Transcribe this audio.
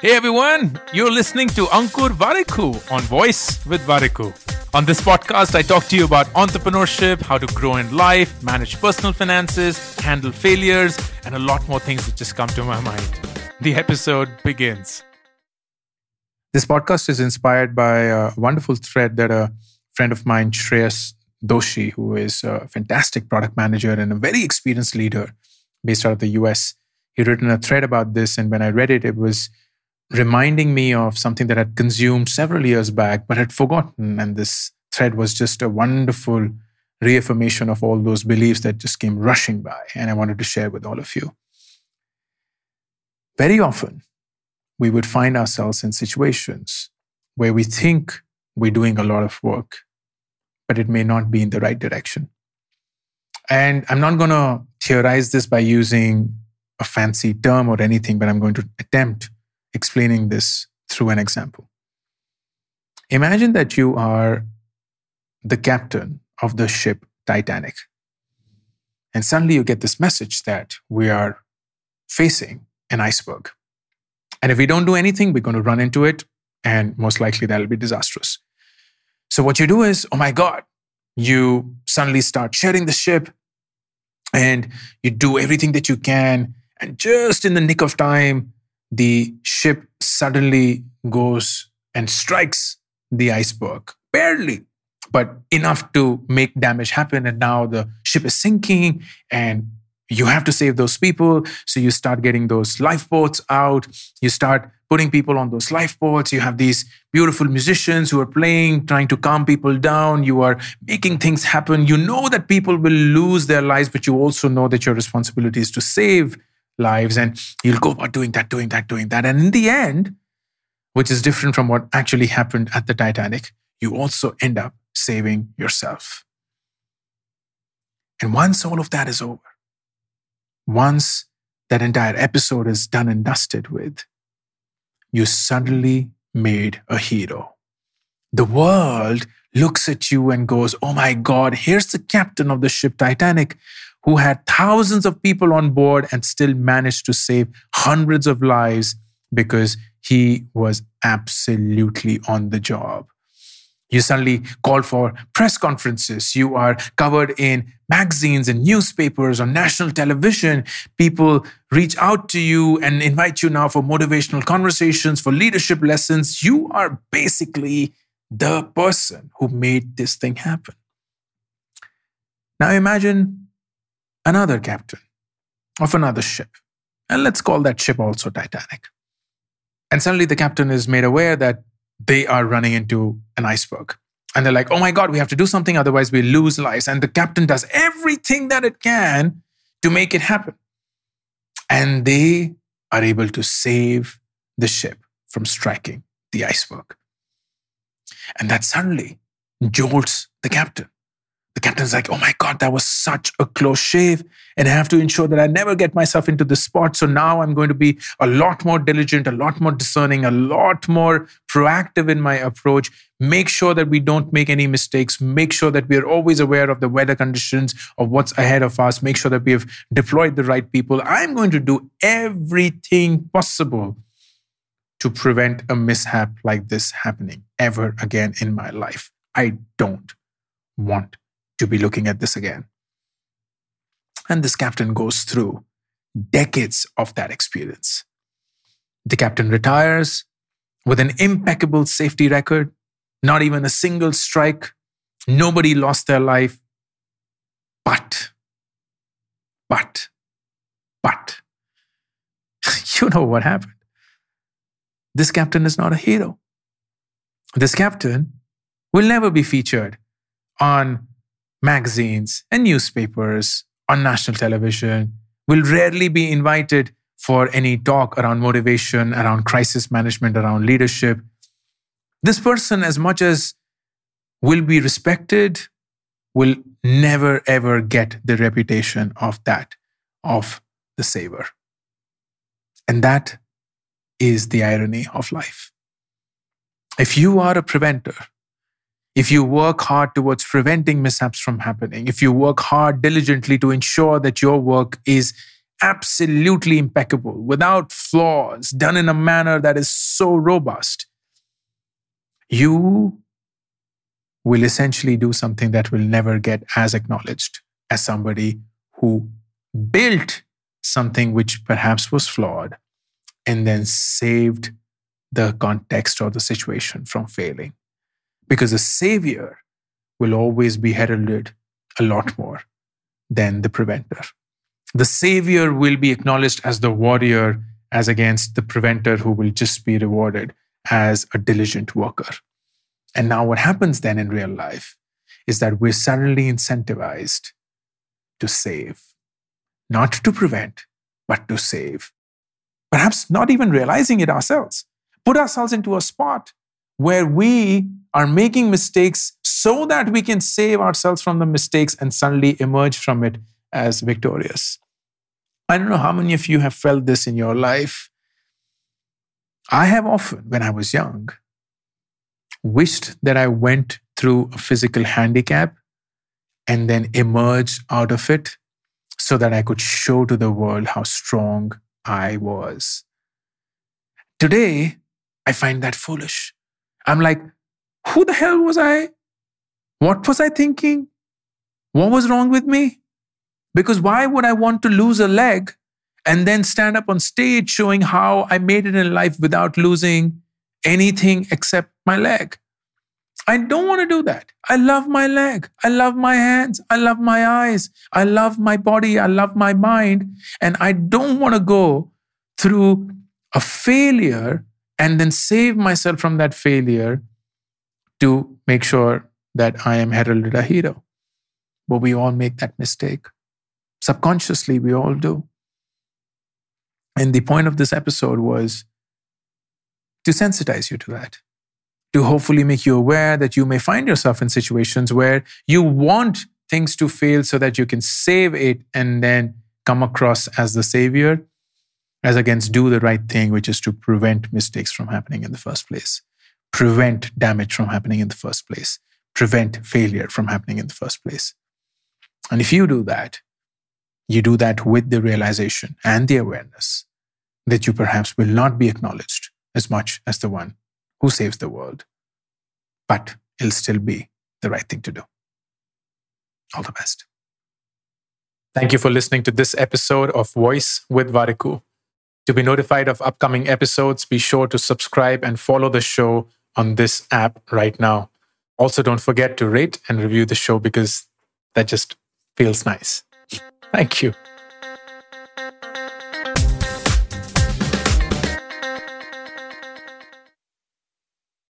Hey everyone, you're listening to Ankur Warikoo on Voice with Warikoo. On this podcast, I talk to you about entrepreneurship, how to grow in life, manage personal finances, handle failures, and a lot more things that just come to my mind. The episode begins. This podcast is inspired by a wonderful thread that a friend of mine, Shreyas Doshi, who is a fantastic product manager and a very experienced leader based out of the US, he written a thread about this. And when I read it, it was reminding me of something that I'd consumed several years back, but had forgotten. And this thread was just a wonderful reaffirmation of all those beliefs that just came rushing by. And I wanted to share with all of you. Very often, we would find ourselves in situations where we think we're doing a lot of work, but it may not be in the right direction. And I'm not going to theorize this by using a fancy term or anything, but I'm going to attempt explaining this through an example. Imagine that you are the captain of the ship Titanic. And suddenly you get this message that we are facing an iceberg. And if we don't do anything, we're going to run into it, and most likely that'll be disastrous. So, what you do is, oh my God, you suddenly start sharing the ship and you do everything that you can. And just in the nick of time, the ship suddenly goes and strikes the iceberg, barely, but enough to make damage happen. And now the ship is sinking and you have to save those people. So you start getting those lifeboats out. You start putting people on those lifeboats. You have these beautiful musicians who are playing, trying to calm people down. You are making things happen. You know that people will lose their lives, but you also know that your responsibility is to save lives and you'll go about doing that, doing that, doing that. And in the end, which is different from what actually happened at the Titanic, you also end up saving yourself. And once all of that is over, once that entire episode is done and dusted with, you suddenly made a hero. The world looks at you and goes, Oh my God, here's the captain of the ship Titanic who had thousands of people on board and still managed to save hundreds of lives because he was absolutely on the job. You suddenly call for press conferences. You are covered in magazines and newspapers on national television. People reach out to you and invite you now for motivational conversations, for leadership lessons. You are basically the person who made this thing happen. Now imagine another captain of another ship. And let's call that ship also Titanic. And suddenly the captain is made aware that they are running into an iceberg. And they're like, oh my God, we have to do something, otherwise we lose lives. And the captain does everything that it can to make it happen. And they are able to save the ship from striking the iceberg. And that suddenly jolts the captain. The captain's like, oh my God, that was such a close shave. And I have to ensure that I never get myself into this spot. So now I'm going to be a lot more diligent, a lot more discerning, a lot more proactive in my approach. Make sure that we don't make any mistakes. Make sure that we are always aware of the weather conditions, of what's ahead of us. Make sure that we have deployed the right people. I'm going to do everything possible to prevent a mishap like this happening ever again in my life. I don't want to be looking at this again. And this captain goes through decades of that experience. The captain retires with an impeccable safety record, not even a single strike, nobody lost their life. But, but, but, you know what happened. This captain is not a hero. This captain will never be featured on magazines and newspapers on national television will rarely be invited for any talk around motivation, around crisis management, around leadership. This person, as much as will be respected, will never ever get the reputation of that, of the saver. And that is the irony of life. If you are a preventer, if you work hard towards preventing mishaps from happening, if you work hard diligently to ensure that your work is absolutely impeccable, without flaws, done in a manner that is so robust, you will essentially do something that will never get as acknowledged as somebody who built something which perhaps was flawed and then saved the context or the situation from failing. Because a savior will always be heralded a lot more than the preventer. The savior will be acknowledged as the warrior, as against the preventer who will just be rewarded as a diligent worker. And now, what happens then in real life is that we're suddenly incentivized to save, not to prevent, but to save. Perhaps not even realizing it ourselves. Put ourselves into a spot where we are making mistakes so that we can save ourselves from the mistakes and suddenly emerge from it as victorious. I don't know how many of you have felt this in your life. I have often, when I was young, wished that I went through a physical handicap and then emerged out of it so that I could show to the world how strong I was. Today, I find that foolish. I'm like, who the hell was I? What was I thinking? What was wrong with me? Because why would I want to lose a leg and then stand up on stage showing how I made it in life without losing anything except my leg? I don't want to do that. I love my leg. I love my hands. I love my eyes. I love my body. I love my mind. And I don't want to go through a failure and then save myself from that failure to make sure that I am heralded a hero. But we all make that mistake. Subconsciously, we all do. And the point of this episode was to sensitize you to that, to hopefully make you aware that you may find yourself in situations where you want things to fail so that you can save it and then come across as the savior, as against do the right thing, which is to prevent mistakes from happening in the first place prevent damage from happening in the first place, prevent failure from happening in the first place. And if you do that, you do that with the realization and the awareness that you perhaps will not be acknowledged as much as the one who saves the world, but it'll still be the right thing to do. All the best. Thank you for listening to this episode of Voice with Warikoo. To be notified of upcoming episodes, be sure to subscribe and follow the show on this app right now. Also, don't forget to rate and review the show because that just feels nice. Thank you.